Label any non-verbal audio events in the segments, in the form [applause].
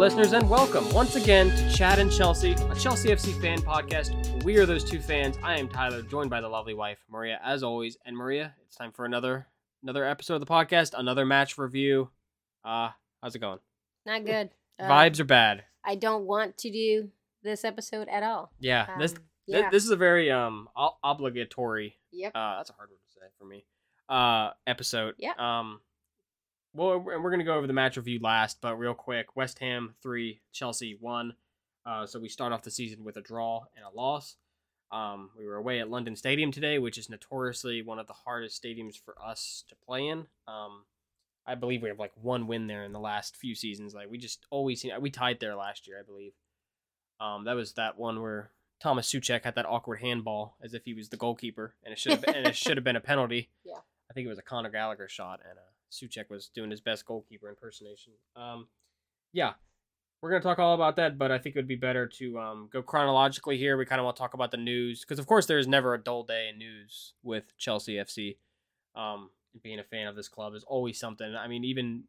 Listeners, and welcome once again to Chatting Chelsea, a Chelsea FC fan podcast. We are those two fans. I am Tyler, joined by the lovely wife Maria, as always. And Maria, it's time for another another episode of the podcast, another match review. Uh, how's it going? Not good. Uh, Vibes are bad. I don't want to do this episode at all. Yeah, this Um, thi- yeah. this is a very um o- obligatory. Yep. Uh, that's a hard word to say for me. Uh, episode. Yeah. Um. Well, we're we're gonna go over the match review last, but real quick: West Ham three, Chelsea one. Uh, so we start off the season with a draw and a loss. Um, we were away at London Stadium today, which is notoriously one of the hardest stadiums for us to play in. Um, I believe we have like one win there in the last few seasons. Like we just always seem we tied there last year, I believe. Um, that was that one where Thomas Soucek had that awkward handball as if he was the goalkeeper, and it should have and it should have been a penalty. [laughs] Yeah. I think it was a Conor Gallagher shot, and uh, Soucek was doing his best goalkeeper impersonation. Um, yeah, we're gonna talk all about that, but I think it would be better to um, go chronologically here. We kind of want to talk about the news because, of course, there is never a dull day in news with Chelsea FC. Um, being a fan of this club is always something. I mean, even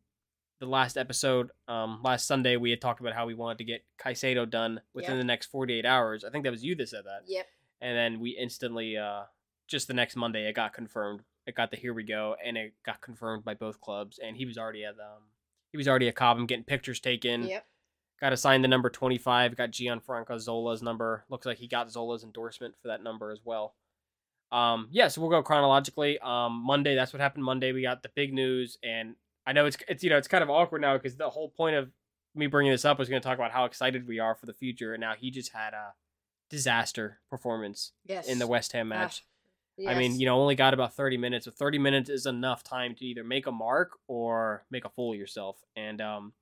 the last episode, um, last Sunday, we had talked about how we wanted to get Caicedo done within Yep. the next 48 hours. I think that was you that said that Yep. and then we instantly uh just the next monday it got confirmed it got the here we go and it got confirmed by both clubs and he was already at um he was already at Cobham getting pictures taken. Yep. got assigned the number 25 got gianfranco zola's number. Looks like he got zola's endorsement for that number as well. Um yeah so we'll go chronologically. Um monday that's what happened monday. We got the big news and i know it's it's you know it's kind of awkward now because the whole point of me bringing this up was going to talk about how excited we are for the future and now he just had a disaster performance Yes. in the West Ham Ah, I mean, you know, only got about 30 minutes. So 30 minutes is enough time to either make a mark or make a fool of yourself. And um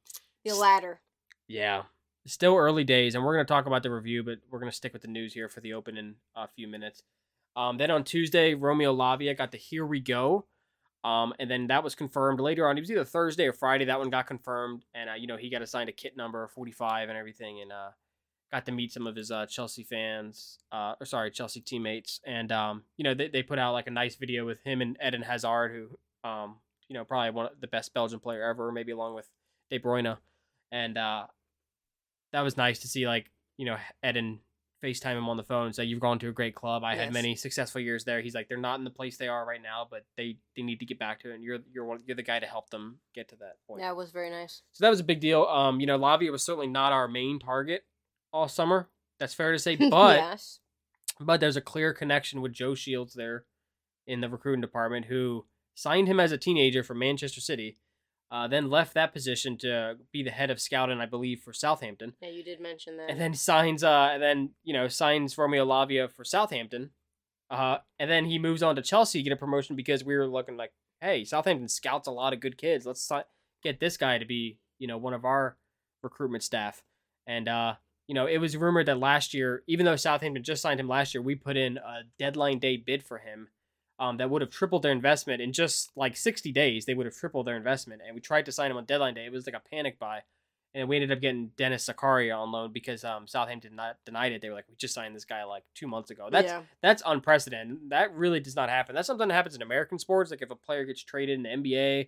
the ladder. yeah, still early days and we're going to talk about the review, but we're going to stick with the news here for the open in a few minutes. Um then on Tuesday, Romeo Lavia got the here we go. Um and then that was confirmed later on. It was either Thursday or Friday that one got confirmed and uh, you know, he got assigned a kit number 45 and everything and uh got to meet some of his uh, Chelsea fans, uh, or sorry, Chelsea teammates, and um, you know they, they put out like a nice video with him and Eden Hazard, who um, you know probably one of the best Belgian player ever, maybe along with De Bruyne, and uh, that was nice to see like you know Eden FaceTime him on the phone, say you've gone to a great club. I had many successful years there. He's like they're not in the place they are right now, but they they need to get back to it. And you're you're one, you're the guy to help them get to that point. That was very nice. So that was a big deal. Um, you know, Lavia was certainly not our main target all summer. That's fair to say, [laughs] but yes. but there's a clear connection with Joe Shields there in the recruiting department, who signed him as a teenager from Manchester City, uh, then left that position to be the head of scouting, I believe, for Southampton, Yeah, you did mention that. and then signs uh, and then you know signs Romeo Lavia for Southampton, uh, and then he moves on to Chelsea, get a promotion because we were looking like, hey, Southampton scouts a lot of good kids. Let's si- get this guy to be you know one of our recruitment staff, and uh, you know, it was rumored that last year, even though Southampton just signed him last year, we put in a deadline day bid for him um, that would have tripled their investment in just like 60 days. They would have tripled their investment. And we tried to sign him on deadline day. It was like a panic buy. And we ended up getting Denis Zakaria on loan because um, Southampton not denied it. They were like, we just signed this guy like two months ago. That's yeah. that's unprecedented. That really does not happen. That's something that happens in American sports. Like if a player gets traded in the NBA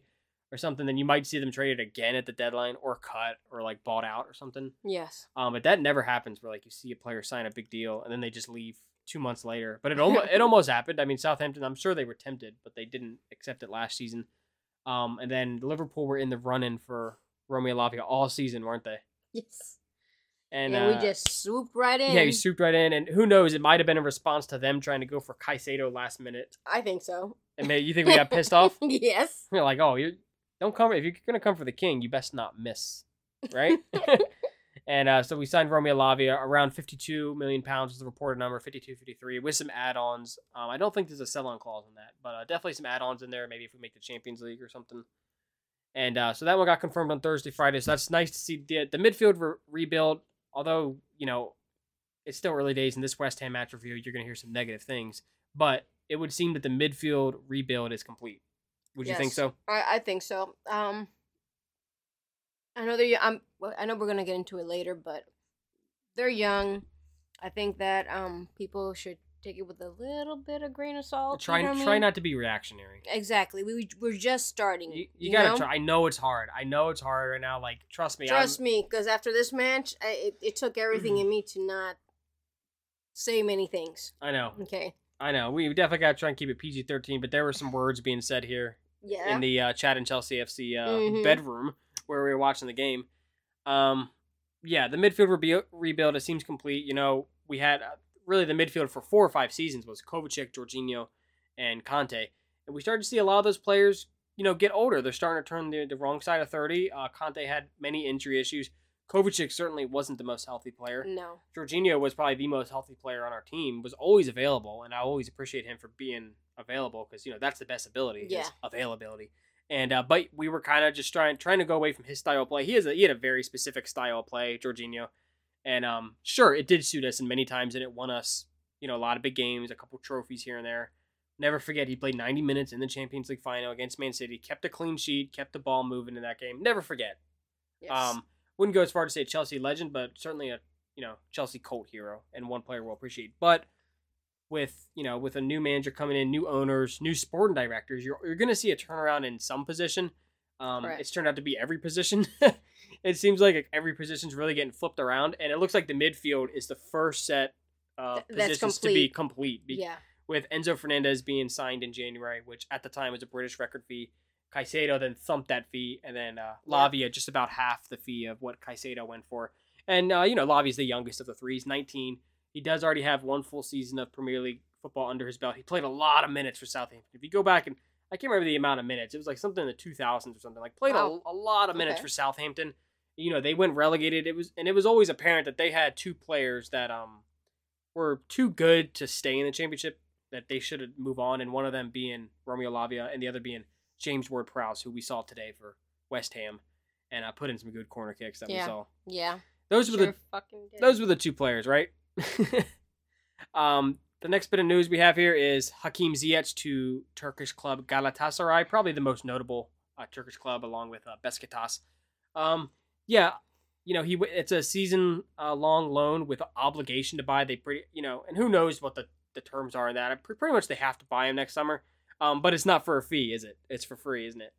or something, then you might see them traded again at the deadline or cut or like bought out or something. Yes. Um, but that never happens where like you see a player sign a big deal and then they just leave two months later. But it almost [laughs] it almost happened. I mean, Southampton. I'm sure they were tempted, but they didn't accept it last season. Um, and then Liverpool were in the run in for Romeo Lavia all season, weren't they? Yes. And And, uh, we just swooped right in. yeah, he swooped right in, and who knows? It might have been a response to them trying to go for Caicedo last minute. I think so. And maybe you think we got pissed off? [laughs] yes. You're like, oh, you don't come if you're gonna come for the king, you best not miss, right? [laughs] [laughs] and uh, so we signed Romeo Lavia around 52 million pounds was the reported number, 52, 53, with some add-ons. Um, I don't think there's a sell-on clause in that, but uh, definitely some add-ons in there. Maybe if we make the Champions League or something. And uh, so that one got confirmed on Thursday, Friday. So that's nice to see the the midfield re- rebuild. Although you know it's still early days in this West Ham match review, you're gonna hear some negative things, but it would seem that the midfield rebuild is complete. Would you think so? I, I think so. Um, I know they're. I'm. well, I know we're gonna get into it later, but they're young. I think that um people should take it with a little bit of grain of salt. try you know what I try mean? not to be reactionary. Exactly. We we're just starting. You, you, you gotta know? try. I know it's hard. I know it's hard right now. Like trust me. Trust I'm, me, because after this match, I, it, it took everything [clears throat] in me to not say many things. I know. Okay. I know. We definitely gotta try and keep it PG thirteen. But there were some words being said here Yeah. in the uh, Chatting Chelsea FC uh, Mhm. bedroom where we were watching the game. Um, yeah, the midfield rebu- rebuild it seems complete. You know, we had uh, really the midfield for four or five seasons was Kovacic, Jorginho, and Kante, and we started to see a lot of those players, you know, get older. They're starting to turn the, the wrong side of thirty. Uh, Kante had many injury issues. Kovacic certainly wasn't the most healthy player. no. Jorginho was probably the most healthy player on our team. Was always available, and I always appreciate him for being available because you know that's the best ability, is Yeah. availability. And uh, but we were kind of just trying trying to go away from his style of play. He has a, he had a very specific style of play, Jorginho, and um, sure it did suit us, and many times and it won us, you know, a lot of big games, a couple trophies here and there. Never forget he played 90 minutes in the Champions League final against Man City, kept a clean sheet, kept the ball moving in that game. Never forget. Yes. Um, wouldn't go as far to say Chelsea legend, but certainly a you know Chelsea cult hero and one player we'll appreciate. But with you know with a new manager coming in, new owners, new sporting directors, you're you're gonna see a turnaround in some position. Um, it's turned out to be every position. [laughs] it seems like every position's really getting flipped around, and it looks like the midfield is the first set of Th- positions to be complete. Be- yeah. with Enzo Fernandez being signed in January, which at the time was a British record fee. Caicedo then thumped that fee, and then uh, Yeah. Lavia just about half the fee of what Caicedo went for. And uh, you know, Lavia's the youngest of the three. He's 19. He does already have one full season of Premier League football under his belt. He played a lot of minutes for Southampton. If you go back and I can't remember the amount of minutes. It was like something in the 2000s or something. Like played Wow. a, a lot of minutes Okay. for Southampton. You know, they went relegated. It was and it was always apparent that they had two players that um were too good to stay in the championship that they should move on, and one of them being Romeo Lavia, and the other being James Ward Prowse, who we saw today for West Ham, and uh, put in some good corner kicks that Yeah. we saw. Yeah. Those were Sure the those were the two players, right? [laughs] um, the next bit of news we have here is Hakim Ziyech to Turkish club Galatasaray, probably the most notable uh, Turkish club along with uh, Besiktas. Um, yeah, you know he it's a season uh, long loan with obligation to buy. They pretty you know, and who knows what the the terms are in that. Pretty much they have to buy him next summer. Um, but it's not for a fee, is it? It's for free, isn't it?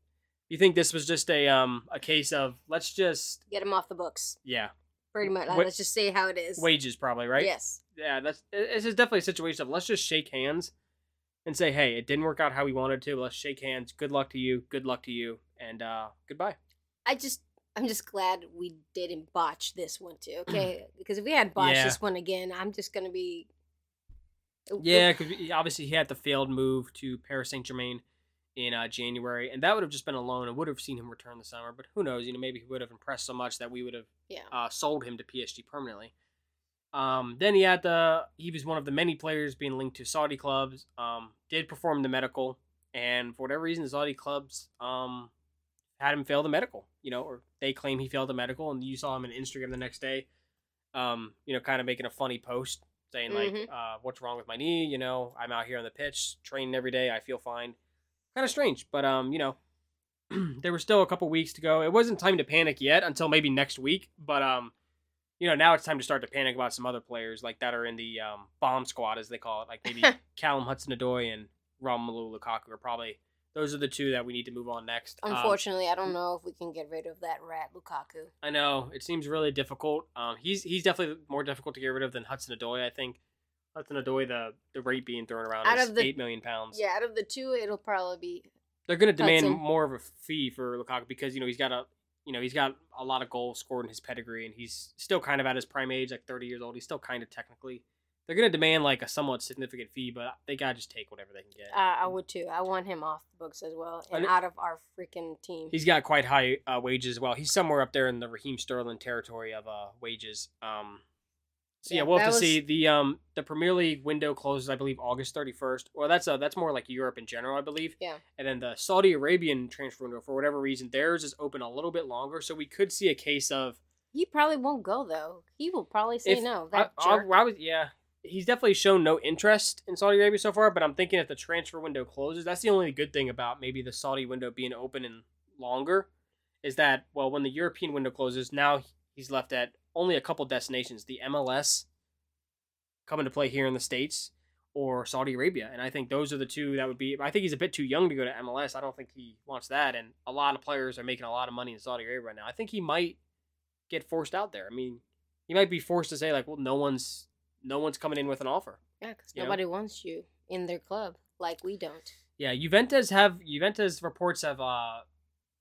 You think this was just a um a case of let's just Get him off the books. yeah Pretty much. Wa- Let's just say how it is. wages probably right Yes. yeah, that's it's just definitely a situation of let's just shake hands and say, hey, it didn't work out how we wanted to. Let's shake hands. Good luck to you. Good luck to you, and uh, goodbye. I just. I'm just glad we didn't botch this one too, [clears throat] okay? because if we had botched Yeah. this one again, I'm just gonna be. Yeah, because obviously he had the failed move to Paris Saint Germain in uh, January, and that would have just been a loan and would have seen him return the summer. But who knows? You know, maybe he would have impressed so much that we would have Yeah. uh, sold him to PSG permanently. Um, then he had the he was one of the many players being linked to Saudi clubs. Um, did perform the medical, and for whatever reason, the Saudi clubs um, had him fail the medical. You know, or they claim he failed the medical, and you saw him on Instagram the next day. Um, you know, kind of making a funny post saying like, Mhm. uh, "What's wrong with my knee?" You know, I'm out here on the pitch training every day. I feel fine. Kind of strange, but um, you know, [clears throat] there were still a couple weeks to go. It wasn't time to panic yet until maybe next week, but um, you know, now it's time to start to panic about some other players like that are in the um, bomb squad as they call it, like maybe [laughs] Callum Hudson-Odoi and Romelu Lukaku are probably those are the two that we need to move on next. Um, Unfortunately, I don't know if we can get rid of that rat Lukaku. I know it seems really difficult. Um, he's he's definitely more difficult to get rid of than Hudson-Odoi. I think Hudson-Odoi the the rate being thrown around Out is of the- eight million pounds. Yeah, out of the two, it'll probably be they're going to demand Hudson. more of a fee for Lukaku because you know he's got a you know he's got a lot of goals scored in his pedigree and he's still kind of at his prime age, like 30 years old. He's still kind of technically. They're going to demand like a somewhat significant fee, but they got to just take whatever they can get. Uh, I would too. I want him off the books as well and And- out of our freaking team. He's got quite high uh, wages as well. He's somewhere up there in the Raheem Sterling territory of uh, wages. Um, so yeah, Yeah, we'll have to see. the um The Premier League window closes, I believe, August 31st. Well, that's uh, that's more like Europe in general, I believe. Yeah. And then the Saudi Arabian transfer window, for whatever reason, theirs is open a little bit longer, so we could see a case of He probably won't go though. He will probably say If- no. I, That I, jerk. I was, yeah, he's definitely shown no interest in Saudi Arabia so far. But I'm thinking if the transfer window closes, that's the only good thing about maybe the Saudi window being open and longer, is that well, when the European window closes, now he's left at only a couple destinations: the MLS coming to play here in the states, or Saudi Arabia. And I think those are the two that would be. I think he's a bit too young to go to MLS. I don't think he wants that. And a lot of players are making a lot of money in Saudi Arabia right now. I think he might get forced out there. I mean, he might be forced to say like, well, no one's no one's coming in with an offer. Yeah, because You know? nobody wants you in their club like we don't. Yeah, Juventus have Juventus reports have uh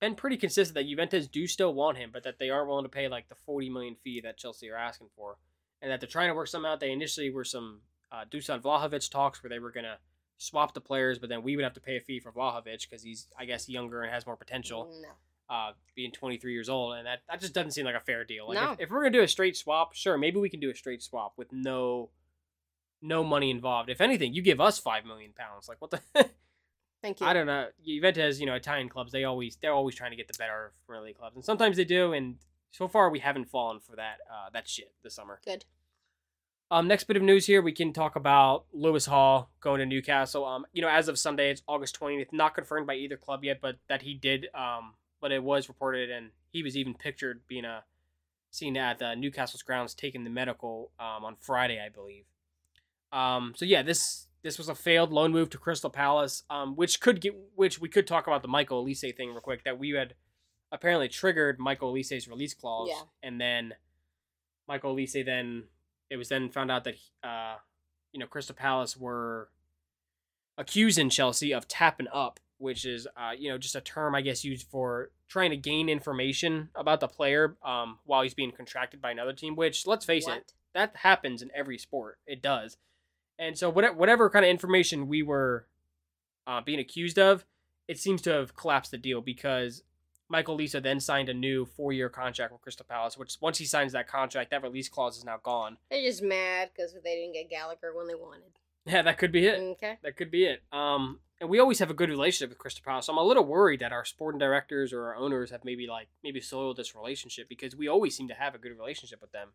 been pretty consistent that Juventus do still want him, but that they aren't willing to pay like the forty million fee that Chelsea are asking for, and that they're trying to work something out. They initially were some uh, Dusan Vlahovic talks where they were gonna swap the players, but then we would have to pay a fee for Vlahovic because he's I guess younger and has more potential, No. uh, being twenty three years old, and that that just doesn't seem like a fair deal. Like No. if, if we're gonna do a straight swap, sure, maybe we can do a straight swap with no no money involved. If anything, you give us five million pounds. Like what the. [laughs] Thank you. I don't know. Juventus, you know, Italian clubs, they always they're always trying to get the better of Premier League clubs, and sometimes they do. And so far, we haven't fallen for that uh, that shit this summer. Good. Um, next bit of news here, we can talk about Lewis Hall going to Newcastle. Um, you know, as of Sunday, it's August twentieth, not confirmed by either club yet, but that he did. Um, but it was reported, and he was even pictured being a seen at uh, Newcastle's grounds taking the medical um, on Friday, I believe. Um, so yeah, this this was a failed loan move to Crystal Palace, um, which could get which we could talk about the Michael Olise thing real quick that we had apparently triggered Michael Olise's release clause, Yeah. and then Michael Olise then it was then found out that uh, you know Crystal Palace were accusing Chelsea of tapping up, which is uh, you know just a term I guess used for trying to gain information about the player um, while he's being contracted by another team. Which let's face it, that happens in every sport. It does. And so whatever, whatever kind of information we were uh, being accused of, it seems to have collapsed the deal because Michael Olise then signed a new four-year contract with Crystal Palace. Which once he signs that contract, that release clause is now gone. They're just mad because they didn't get Gallagher when they wanted. Yeah, that could be it. Okay. That could be it. Um, and we always have a good relationship with Crystal Palace. So I'm a little worried that our sporting directors or our owners have maybe like maybe soiled this relationship because we always seem to have a good relationship with them.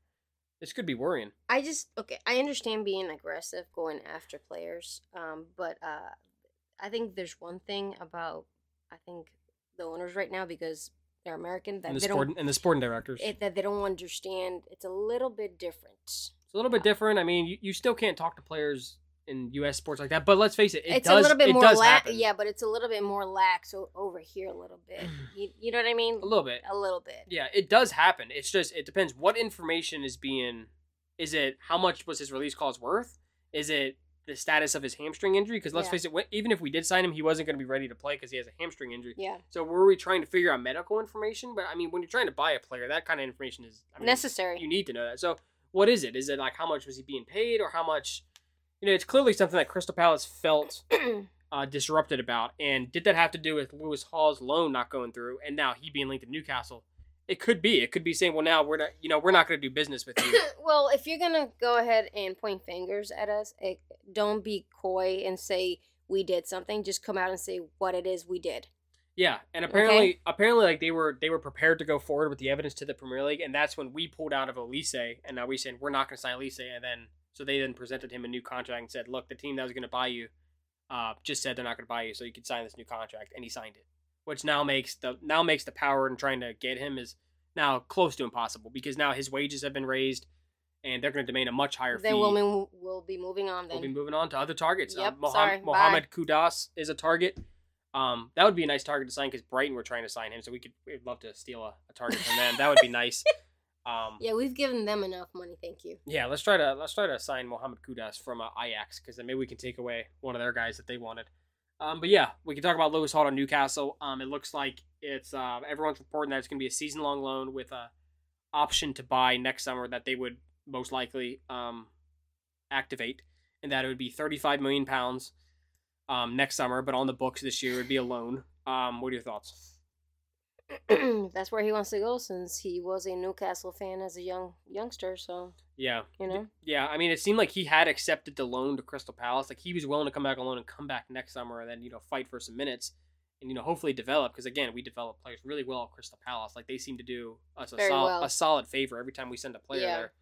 This could be worrying. I just okay. I understand being aggressive, going after players, um, but uh, I think there's one thing about I think the owners right now because they're American that And the they sporting don't and the sporting directors. it, that they don't understand. It's a little bit different. It's a little bit different. I mean, you, you still can't talk to players in U.S. sports like that. But let's face it, it it's does. a little bit it more lax. Yeah, but it's a little bit more lax over here a little bit. Mm. You, you know what I mean? a little bit. A little bit. Yeah, it does happen. It's just it depends what information is being. Is it how much was his release clause worth? Is it the status of his hamstring injury? Because let's Yeah. face it, even if we did sign him, he wasn't going to be ready to play because he has a hamstring injury. Yeah. So were we trying to figure out medical information? But I mean, when you're trying to buy a player, that kind of information is I mean, Necessary. You need to know that. So what is it? Is it like how much was he being paid, or how much? You know, it's clearly something that Crystal Palace felt [clears throat] uh, disrupted about. And did that have to do with Lewis Hall's loan not going through, and now he being linked to Newcastle? It could be. It could be saying, well, now we're not. You know, we're not going to do business with you. [clears throat] well, if you're gonna go ahead and point fingers at us, eh, don't be coy and say we did something. Just come out and say what it is we did. Yeah, and apparently, apparently, like they were they were prepared to go forward with the evidence to the Premier League, and that's when we pulled out of Olise, and now we said we're not going to sign Olise, and then so they then presented him a new contract and said, look, the team that was going to buy you, uh, just said they're not going to buy you, so you could sign this new contract, and he signed it, which now makes the now makes the power in trying to get him is now close to impossible because now his wages have been raised, and they're going to demand a much higher Then fee. we'll we'll be moving on. Then We'll be moving on to other targets. Yep, uh, Moham- sorry, bye. Mohammed Kudus is a target. Um, that would be a nice target to sign because Brighton were trying to sign him, so we could we'd love to steal a, a target from them. That would be nice. [laughs] Um, yeah, we've given them enough money. Thank you. yeah, let's try to let's try to sign Mohammed Kudus from uh, Ajax because then maybe we can take away one of their guys that they wanted. Um, but yeah, we can talk about Lewis Hall on Newcastle. Um, it looks like it's uh, everyone's reporting that it's going to be a season long loan with a option to buy next summer that they would most likely um, activate, and that it would be thirty five million pounds um, next summer, but on the books this year it would be a loan. Um, what are your thoughts? [clears throat] That's where he wants to go since he was a Newcastle fan as a young youngster. So Yeah, you know, Yeah, I mean, it seemed like he had accepted the loan to Crystal Palace. Like he was willing to come back alone and come back next summer, and then you know fight for some minutes, and you know hopefully develop. Because again, we develop players really well at Crystal Palace. Like they seem to do us a, sol- well. a solid favor every time we send a player Yeah. there.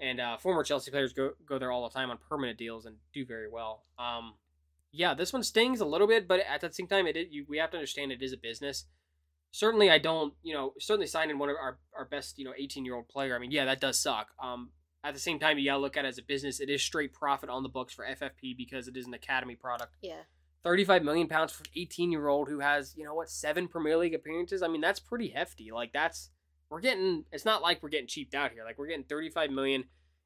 And uh, former Chelsea players go go there all the time on permanent deals and do very well. Um, yeah, this one stings a little bit, but at the same time, it is, you, we have to understand it is a business. Certainly, I don't, you know, certainly signing one of our, our best, you know, 18 year old player. I mean, yeah, that does suck. Um, at the same time, you gotta look at it as a business. It is straight profit on the books for FFP because it is an academy product. Yeah. 35 million pounds for an 18 year old who has, you know what, seven Premier League appearances. I mean, that's pretty hefty. Like, that's, we're getting, it's not like we're getting cheaped out here. Like, we're getting 35 million.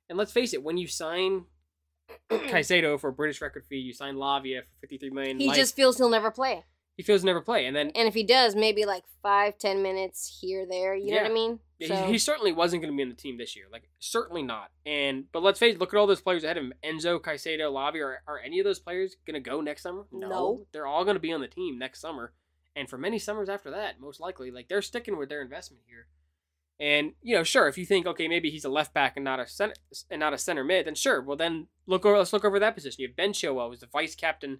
And let's face it, when you sign [clears throat] Caicedo for a British record fee, you sign Lavia for 53 million. He like, just feels he'll never play. He feels never play. And then And if he does, maybe like five, ten minutes here, there. You know what I mean? Yeah, he, he certainly wasn't going to be in the team this year. Like, certainly not. And but let's face it, look at all those players ahead of him. Enzo, Caicedo, Lavi. Are, are any of those players going to go next summer? No. They're all going to be on the team next summer. And for many summers after that, most likely. Like, they're sticking with their investment here. And, you know, sure, if you think, okay, maybe he's a left back and not a center, and not a center mid, then sure. Well, then look over, let's look over that position. You have Ben Chilwell, who's the vice captain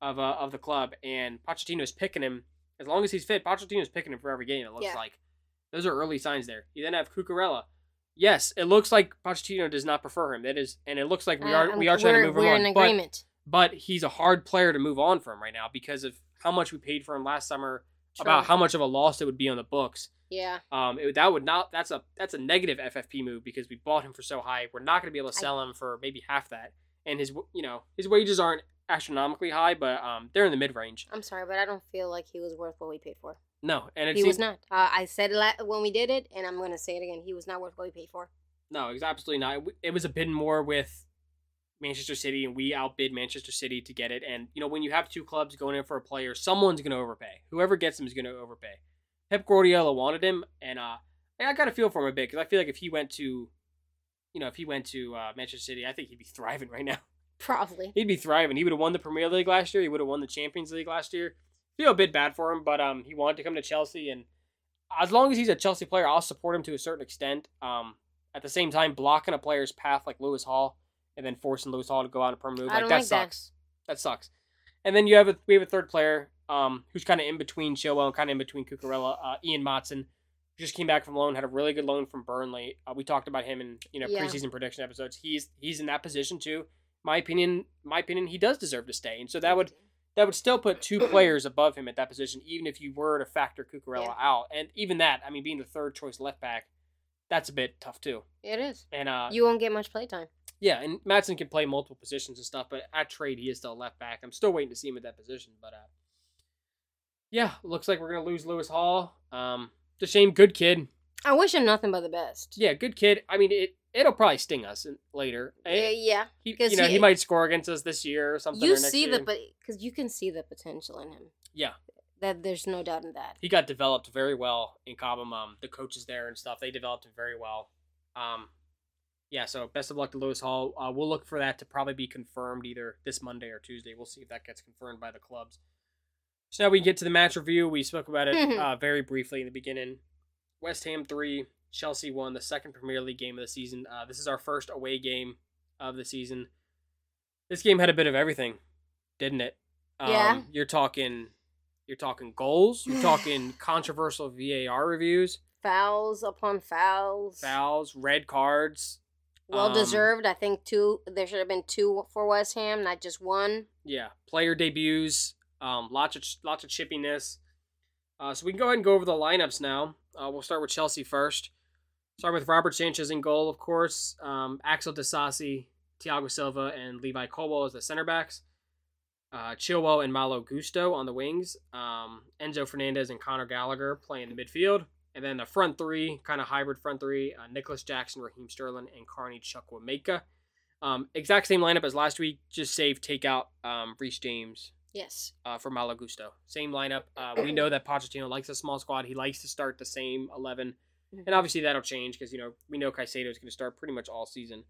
of, uh, of the club, and Pochettino's picking him. As long as he's fit, Pochettino's picking him for every game, it looks Yeah. like. Those are early signs there. You then have Cucurella. Yes, it looks like Pochettino does not prefer him. That is, and it looks like we Uh, are I'm- we are trying to move him We're on. in But, agreement. but he's a hard player to move on from right now because of how much we paid for him last summer, True. about how much of a loss it would be on the books. Yeah. Um, it, that would not. That's a that's a negative FFP move because we bought him for so high. We're not going to be able to I- sell him for maybe half that. And his you know his wages aren't astronomically high, but um, they're in the mid range. I'm sorry, but I don't feel like he was worth what we paid for. No, and it he seems, was not. Uh, I said it when we did it, and I'm going to say it again. He was not worth what we paid for. No, it's absolutely not. It was a bid more with Manchester City, and we outbid Manchester City to get it. And you know, when you have two clubs going in for a player, someone's going to overpay. Whoever gets him is going to overpay. Pep Guardiola wanted him, and uh, I got to feel for him a bit because I feel like if he went to, you know, if he went to uh, Manchester City, I think he'd be thriving right now. Probably. He'd be thriving. He would have won the Premier League last year. He would have won the Champions League last year. Feel a bit bad for him, but um, he wanted to come to Chelsea, and as long as he's a Chelsea player, I'll support him to a certain extent. Um, at the same time, blocking a player's path like Lewis Hall, and then forcing Lewis Hall to go out on a permanent move, like that like sucks. That. sucks. And then you have a we have a third player, um, who's kind of in between Chilwell and kind of in between Cucurella, uh, Ian Maatsen. Just came back from loan, had a really good loan from Burnley. Uh, we talked about him in you know Yeah. preseason prediction episodes. He's he's in that position too. My opinion, my opinion, he does deserve to stay, and so that would that would still put two [clears throat] players above him at that position, even if you were to factor Cucurella Yeah. out. And even that, I mean, being the third choice left back, that's a bit tough too. It is. And uh, You won't get much playtime. yeah, and Maatsen can play multiple positions and stuff, but at trade he is still left back. I'm still waiting to see him at that position, but uh, yeah, looks like we're gonna lose Lewis Hall. Um, it's a shame. Good kid. I wish him nothing but the best. Yeah, good kid. I mean, it it'll probably sting us in- later. Yeah. Eh, yeah. he, you know, he, he- might score against us this year or something. You or next see year. the, but because you can see the potential in him. yeah. That there's no doubt in that. he got developed very well in Cobham. Um, the coaches there and stuff, they developed him very well. Um, yeah, so best of luck to Lewis Hall. Uh, we'll look for that to probably be confirmed either this Monday or Tuesday. We'll see if that gets confirmed by the clubs. So now we get to the match review. We spoke about it [laughs] uh, very briefly in the beginning. West Ham three, Chelsea one, the second Premier League game of the season. Uh, this is our first away game of the season. This game had a bit of everything, didn't it? Um, Yeah. You're talking, you're talking goals. You're [sighs] talking controversial VAR reviews, Fouls upon fouls. fouls, red cards. Well Um, deserved. I think two. There should have been two for West Ham, not just one. Yeah, player debuts. Um, lots of lots of chippiness. Uh, so we can go ahead and go over the lineups now. Uh, we'll start with Chelsea first. Start with Robert Sanchez in goal, of course. Um, Axel Disasi, Thiago Silva, and Levi Colwill as the center backs. Uh, Chilwell and Malo Gusto on the wings. Um, Enzo Fernandez and Conor Gallagher playing the midfield. And then the front three, kind of hybrid front three, uh, Nicolas Jackson, Raheem Sterling, and Carney Chukwuemeka. Um, exact same lineup as last week, just save take out um, Reece James Yes. uh, for Malo Gusto. Same lineup. Uh, we [clears throat] know that Pochettino likes a small squad. He likes to start the same 11. And obviously that'll change because, you know, we know Caicedo is going to start pretty much all season.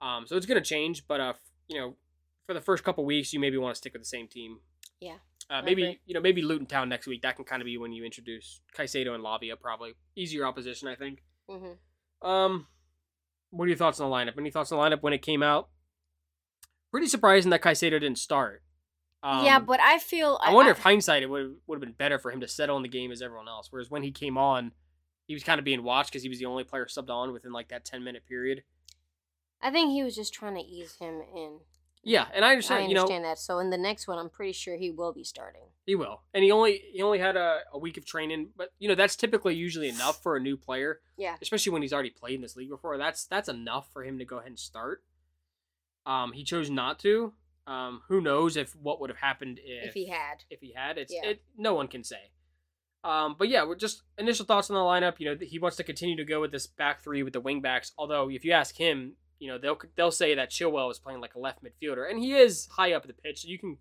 Um, so it's going to change. But, uh, you know, for the first couple weeks, you maybe want to stick with the same team. Yeah, Uh, maybe, you know, maybe Luton Town next week. That can kind of be when you introduce Caicedo and Lavia, probably. Easier opposition, I think. hmm Um, what are your thoughts on the lineup? Any thoughts on the lineup when it came out? Pretty surprising that Caicedo didn't start. Um, yeah, but I feel. I wonder if hindsight it would would have been better for him to settle in the game as everyone else. Whereas when he came on, he was kind of being watched because he was the only player subbed on within like that ten minute period. I think he was just trying to ease him in. Yeah, and I understand. I you know, understand that. So in the next one, I'm pretty sure he will be starting. he will, and he only he only had a, a week of training, but you know that's typically usually enough for a new player, Yeah. especially when he's already played in this league before. That's that's enough for him to go ahead and start. Um, he chose not to. Um, who knows if what would have happened if If he had. if he had. It's Yeah. it. No one can say. Um, but yeah, we're just initial thoughts on the lineup. You know, he wants to continue to go with this back three with the wing backs. Although, if you ask him, you know, they'll they'll say that Chilwell is playing like a left midfielder, and he is high up the pitch, so you can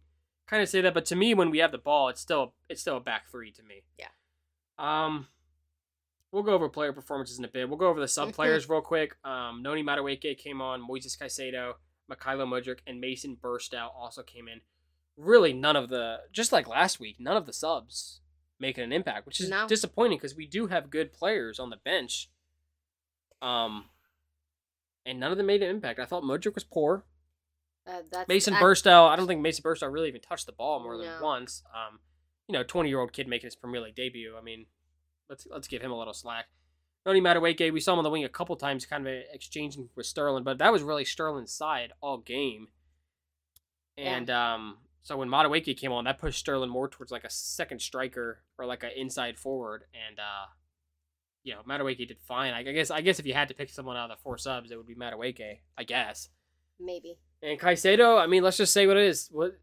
kind of say that. But to me, when we have the ball, it's still it's still a back three to me. Yeah. Um, we'll go over player performances in a bit. We'll go over the [laughs] sub players real quick. Um, Noni Madueke came on. Moises Caicedo, Mykhailo Mudryk, and Mason Burstow also came in. Really, none of the just like last week, none of the subs making an impact, which is No. disappointing because we do have good players on the bench. Um, and none of them made an impact. I thought Mudryk was poor. Uh, that's Mason I- Burstow, I don't think Mason Burstow really even touched the ball more than No. once. Um, you know, twenty year old kid making his Premier League debut. I mean, let's let's give him a little slack. Noni Madueke, we saw him on the wing a couple times, kind of exchanging with Sterling, but that was really Sterling's side all game. Yeah. And um, so when Madueke came on, that pushed Sterling more towards like a second striker or like an inside forward. And uh, you know, Madueke did fine. I guess I guess if you had to pick someone out of the four subs, it would be Madueke, I guess. Maybe. And Caicedo, I mean, let's just say what it is. What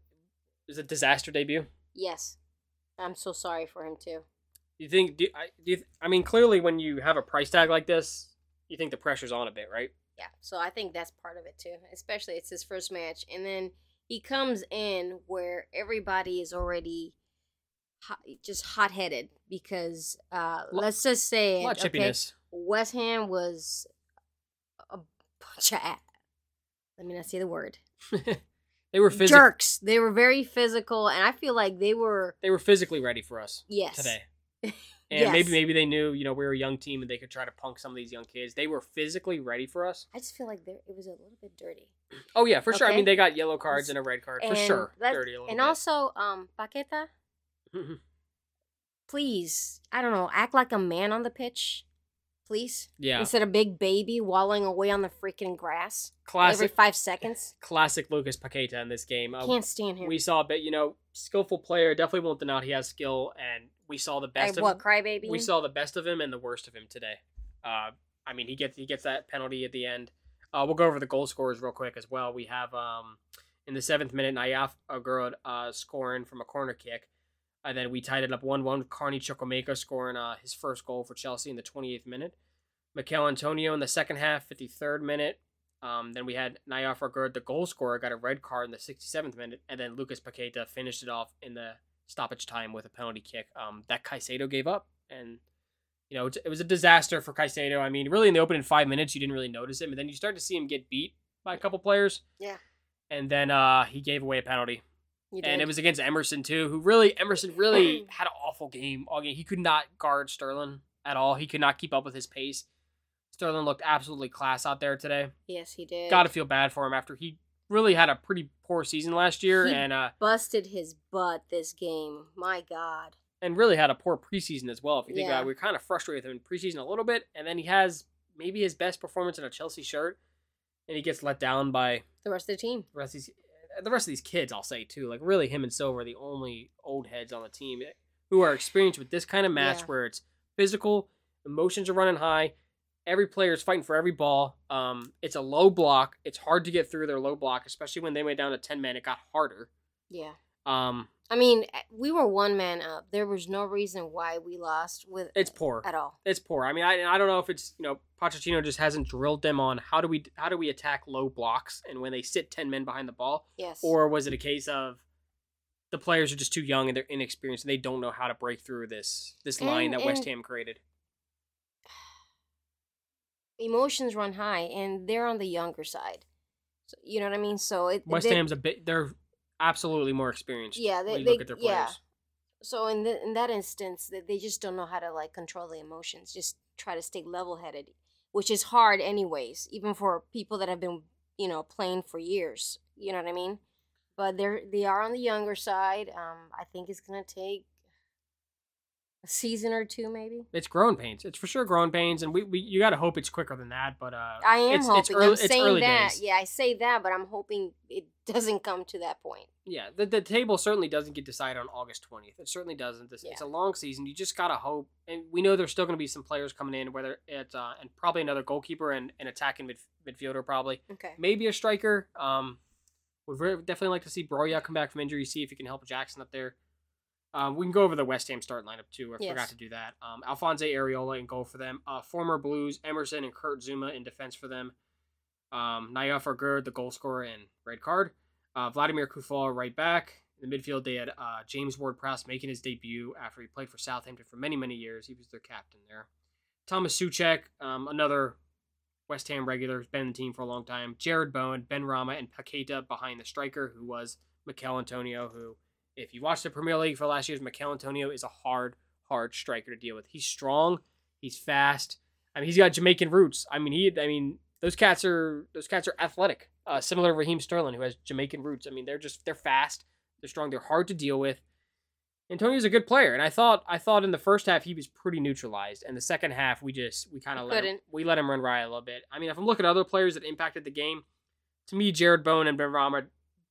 is a disaster debut? Yes. I'm so sorry for him too. You think? Do, I, do you, I mean, clearly, when you have a price tag like this, you think the pressure's on a bit, right? Yeah. So I think that's part of it too. Especially it's his first match, and then he comes in where everybody is already hot, just hot headed because uh, Lo- let's just say of okay. West Ham was a bunch of a- let me not say the word [laughs] they were physical. jerks. They were very physical, and I feel like they were They were physically ready for us yes today. [laughs] And maybe Yes. maybe they knew, you know, we were a young team and they could try to punk some of these young kids. They were physically ready for us. I just feel like it was a little bit dirty. Oh yeah, for sure. I mean, they got yellow cards and a red card for sure. Dirty a little And bit. also, um, Paqueta, please, I don't know, act like a man on the pitch, please. yeah, Instead of big baby wallowing away on the freaking grass Classic. every five seconds. classic Lucas Paqueta in this game. Uh, Can't stand him. we saw a bit, you know, skillful player. Definitely won't deny he has skill, and we saw the best of what crybaby? we saw the best of him and the worst of him today. Uh, I mean, he gets he gets that penalty at the end. Uh, we'll go over the goal scorers real quick as well. We have um, in the seventh minute, Nayef Aguerd uh, scoring from a corner kick. And then we tied it up 1 1 with Carney Chukwuemeka scoring uh, his first goal for Chelsea in the 28th minute. Michail Antonio in the second half, 53rd minute. Um, then we had Nayef Aguerd, the goal scorer, got a red card in the 67th minute. And then Lucas Paqueta finished it off in the stoppage time with a penalty kick um, that Caicedo gave up. And you know, it was a disaster for Caicedo. I mean, really in the opening five minutes, you didn't really notice him, and then you start to see him get beat by a couple players. Yeah. And then uh, he gave away a penalty, and it was against Emerson too, who really Emerson really [clears throat] had an awful game all game. He could not guard Sterling at all. He could not keep up with his pace. Sterling looked absolutely class out there today. yes, he did. Got to feel bad for him after he really had a pretty poor season last year, He- and uh, Busted his butt this game. My God. and really had a poor preseason as well. If you think Yeah. about it, we are kind of frustrated with him in preseason a little bit, and then he has maybe his best performance in a Chelsea shirt, and he gets let down by The rest of the team. the rest of these the rest of these kids. I'll say too, like really him and Silva are the only old heads on the team who are experienced with this kind of match Yeah. where it's physical, emotions are running high. Every player is fighting for every ball. Um, it's a low block. It's hard to get through their low block, especially when they went down to ten men. It got harder. Yeah. Um, I mean, eh, we were one man up. There was no reason why we lost with it's poor. at all. it's poor. I mean, I, I don't know if it's you know Pochettino just hasn't drilled them on how do we how do we attack low blocks and when they sit ten men behind the ball, Yes. or was it a case of the players are just too young and they're inexperienced and they don't know how to break through this this line that West Ham created? Emotions run high, and they're on the younger side. So, you know what I mean? So it West Ham's a bit they're absolutely more experienced. Yeah, they- when you they- look at their players. yeah. So in the, in that instance, that they just don't know how to like control the emotions. Just try to stay level headed, which is hard anyways, even for people that have been you know playing for years. You know what I mean? But they're they are on the younger side. Um, I think it's gonna take A season or two, maybe. It's growing pains. It's for sure growing pains, and we, we you got to hope it's quicker than that. But uh, I am it's, hoping. It's early, I'm it's saying early that. days. Yeah, I say that, but I'm hoping it doesn't come to that point. Yeah, the, the table certainly doesn't get decided on August 20th. It certainly doesn't. This, It's a long season. You just got to hope. And we know there's still going to be some players coming in, whether it's, uh, and probably another goalkeeper and an attacking mid, midfielder, probably. Okay. Maybe a striker. Um, Would definitely like to see Broja come back from injury, see if he can help Jackson up there. Um, we can go over the West Ham start lineup too. I Yes. forgot to do that. Um, Alphonse Areola in goal for them. Uh, former Blues Emerson and Kurt Zouma in defense for them. Um, Nayef Aguerd, the goal scorer and red card. Uh, Vladimir Coufal right back. In the midfield, they had uh, James Ward-Prowse making his debut after he played for Southampton for many, many years. He was their captain there. Thomas Soucek, um, another West Ham regular, has been in the team for a long time. Jarrod Bowen, Benrahma, and Paqueta behind the striker, who was Michail Antonio, who, if you watched the Premier League for last year's, Michail Antonio is a hard, hard striker to deal with. He's strong, he's fast. I mean, he's got Jamaican roots. I mean, he, I mean, those cats are those cats are athletic, uh, similar to Raheem Sterling, who has Jamaican roots. I mean, they're just they're fast, they're strong, they're hard to deal with. Antonio's a good player, and I thought I thought in the first half he was pretty neutralized, and the second half we just we kind of let him, we let him run riot a little bit. I mean, if I'm looking at other players that impacted the game, to me, Jarrod Bowen and Benrahma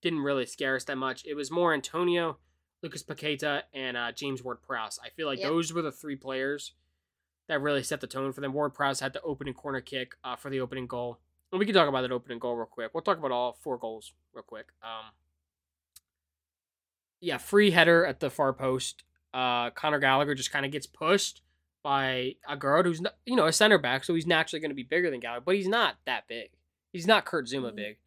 didn't really scare us that much. It was more Antonio, Lucas Paqueta, and uh, James Ward-Prowse. I feel like Yep. those were the three players that really set the tone for them. Ward-Prowse had the opening corner kick uh, for the opening goal. And we can talk about that opening goal real quick. We'll talk about all four goals real quick. Um, yeah, free header at the far post. Uh, Conor Gallagher just kind of gets pushed by Aguerd, who's not, you know a center back, so he's naturally going to be bigger than Gallagher, but he's not that big. He's not Kurt Zouma Mhm. big.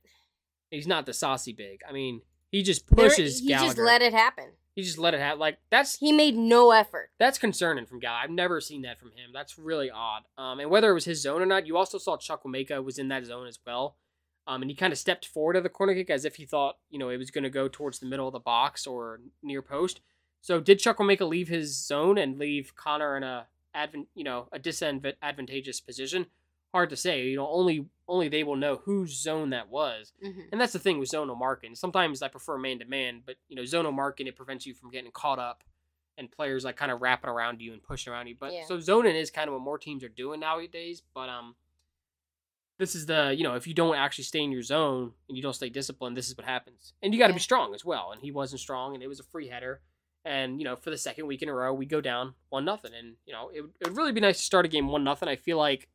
He's not the saucy big. I mean, he just There- pushes he Gallagher. just let it happen. he just let it happen. Like that's He made no effort. that's concerning from Gallagher. I've never seen that from him. That's really odd. Um, and whether it was his zone or not, you also saw Chukwuemeka was in that zone as well. Um, and he kind of stepped forward of the corner kick as if he thought, you know, it was going to go towards the middle of the box or near post. So did Chukwuemeka leave his zone and leave Conor in a advan- you know, a disadvantageous position? Hard to say. You know, only only they will know whose zone that was. hmm And that's the thing with zonal marking. Sometimes I prefer man to man, but you know, zonal marking it prevents you from getting caught up and players like kind of wrapping around you and pushing around you. But Yeah. so zoning is kind of what more teams are doing nowadays. But um, this is the you know if you don't actually stay in your zone and you don't stay disciplined, this is what happens. And you got to be strong as well. And he wasn't strong, and it was a free header. And you know, for the second week in a row, we go down one nothing. And you know, it would it would really be nice to start a game one nothing. I feel like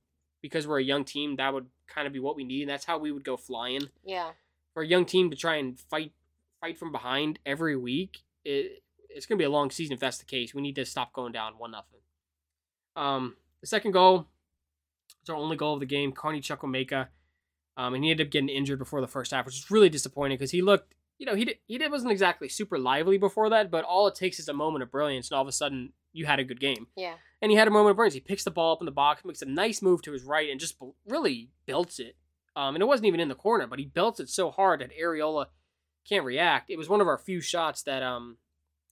because we're a young team, that would kind of be what we need, and that's how we would go flying Yeah. for a young team to try and fight fight from behind every week, it it's gonna be a long season if that's the case. We need to stop going down one nothing. Um, the second goal, it's our only goal of the game. Carney Chukwuemeka, um, and he ended up getting injured before the first half, which is really disappointing because he looked, you know, he did, he did, wasn't exactly super lively before that, but all it takes is a moment of brilliance, and all of a sudden you had a good game. Yeah. And he had a moment of brilliance. He picks the ball up in the box, makes a nice move to his right, and just really belts it. Um, and it wasn't even in the corner, but he belts it so hard that Areola can't react. It was one of our few shots that um,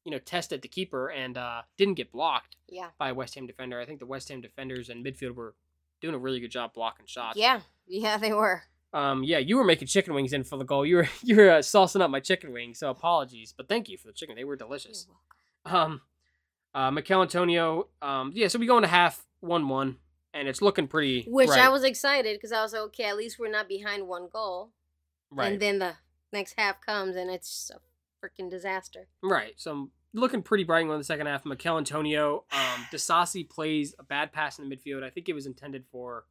you know, tested the keeper and uh, didn't get blocked Yeah. by a West Ham defender. I think the West Ham defenders and midfield were doing a really good job blocking shots. Yeah. Yeah, they were. Um, yeah, you were making chicken wings in for the goal. You were [laughs] you were uh, saucing up my chicken wings, so apologies, but thank you for the chicken. They were delicious. Um, uh, Michail Antonio. Um, yeah, so we go into half one one, and it's looking pretty. Which right, I was excited because I was like, okay, at least we're not behind one goal. right, And then the next half comes and it's just a freaking disaster. right. So I'm looking pretty bright in the second half. Michail Antonio. Um, [sighs] Disasi plays a bad pass in the midfield. I think it was intended for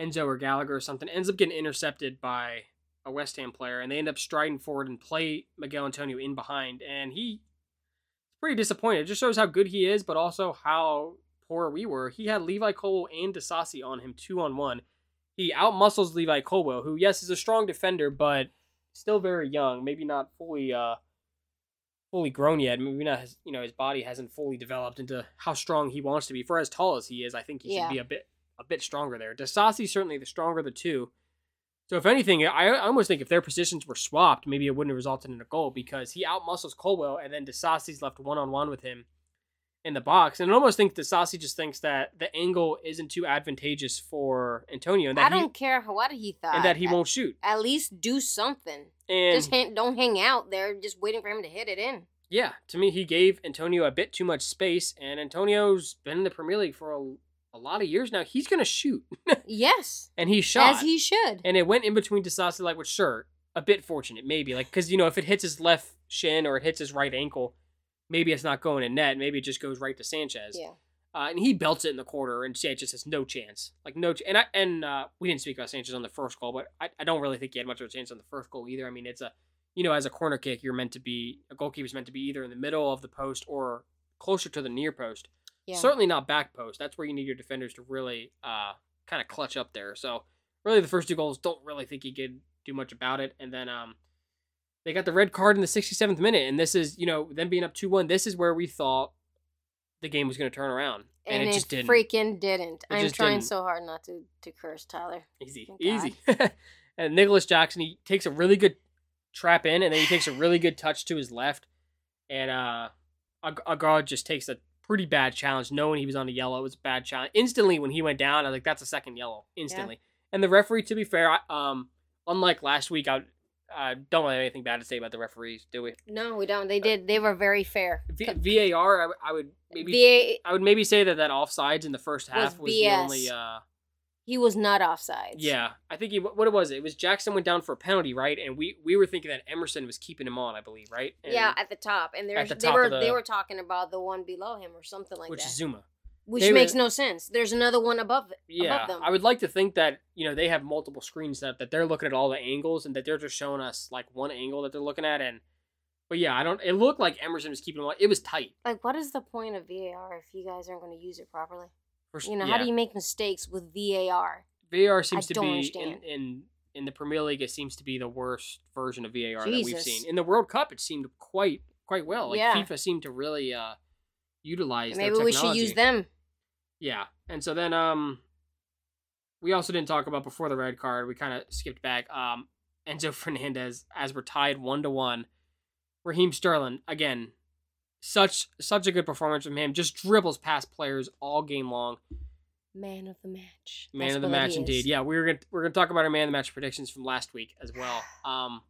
Enzo or Gallagher or something. Ends up getting intercepted by a West Ham player, and they end up striding forward and play Michail Antonio in behind, and he pretty disappointed. It just shows how good he is, but also how poor we were. He had Levi Colwill and Disasi on him two on one. He outmuscles Levi Colwill, who yes is a strong defender, but still very young. Maybe not fully uh fully grown yet. Maybe not his, you know his body hasn't fully developed into how strong he wants to be. For as tall as he is, I think he Yeah. should be a bit a bit stronger there. Disasi's certainly the stronger of the two. So if anything, I, I almost think if their positions were swapped, maybe it wouldn't have resulted in a goal because he outmuscles Colwill and then Disasi's left one on one with him in the box. And I almost think Disasi just thinks that the angle isn't too advantageous for Antonio and I that don't care what he he thought. and that he At- won't shoot. At least do something. And just hang, don't hang out there just waiting for him to hit it in. Yeah, to me, he gave Antonio a bit too much space, and Antonio's been in the Premier League for a, a lot of years now. He's gonna shoot, [laughs] Yes, and he shot, as he should. and it went in between Disasi, like, which sure, a bit fortunate, maybe, like, because you know, if it hits his left shin or it hits his right ankle, maybe it's not going in net. Maybe it just goes right to Sanchez. Yeah, Uh, and he belts it in the corner, and Sanchez has no chance. Like no, ch- and I and uh, we didn't speak about Sanchez on the first goal, but I, I don't really think he had much of a chance on the first goal either. I mean, it's a, you know, as a corner kick, you're meant to be a goalkeeper's meant to be either in the middle of the post or closer to the near post. Yeah. Certainly not back post. That's where you need your defenders to really uh kind of clutch up there. So really, the first two goals don't really think he could do much about it, and then um. They got the red card in the 67th minute, and this is, you know, them being up 2 1. This is where we thought the game was going to turn around. And, and, it it, just didn't. freaking didn't. It I'm trying didn't. so hard not to to curse Tyler. Easy, Thank easy. [laughs] and Nicolas Jackson, he takes a really good trap in, and then he takes a really good touch to his left, and uh, Ag- Aguerd just takes a pretty bad challenge, knowing he was on a yellow. It was a bad challenge. Instantly, when he went down, I was like, "That's a second yellow." Instantly, and the referee, to be fair, I- um, unlike last week, I uh, don't have anything bad to say about the referees, do we? No, we don't. They did. They were very fair. V- VAR, I, I would maybe, VA, I would maybe say that that offsides in the first half was, the only. Uh, he was not offsides. Yeah, I think he. What it was it? It was Jackson went down for a penalty, right? And we we were thinking that Emerson was keeping him on, I believe, right? And, yeah, at the top, and the they top were the- they were talking about the one below him or something like that. which is Zouma. which they were- makes no sense. There's another one above it. Yeah, above them. I would like to think that you know they have multiple screens up, that they're looking at all the angles, and that they're just showing us like one angle that they're looking at, and. But yeah, I don't. It looked like Emerson was keeping him. It was tight. Like, what is the point of VAR if you guys aren't going to use it properly? For, You know, yeah. how do you make mistakes with VAR? VAR seems to don't be in, in in the Premier League. It seems to be the worst version of VAR that we've seen. In the World Cup, it seemed quite quite well. Like Yeah. FIFA seemed to really uh utilize. Maybe we should use them. Yeah, and so then um, we also didn't talk about before the red card. We kind of skipped back. Um, Enzo [laughs] Fernandez as we're tied one to one. Raheem Sterling again, such such a good performance from him. Just dribbles past players all game long. Man of the match. Man That's of the match, indeed. Yeah, we were gonna we're gonna talk about our man of the match predictions from last week as well. [sighs] Um,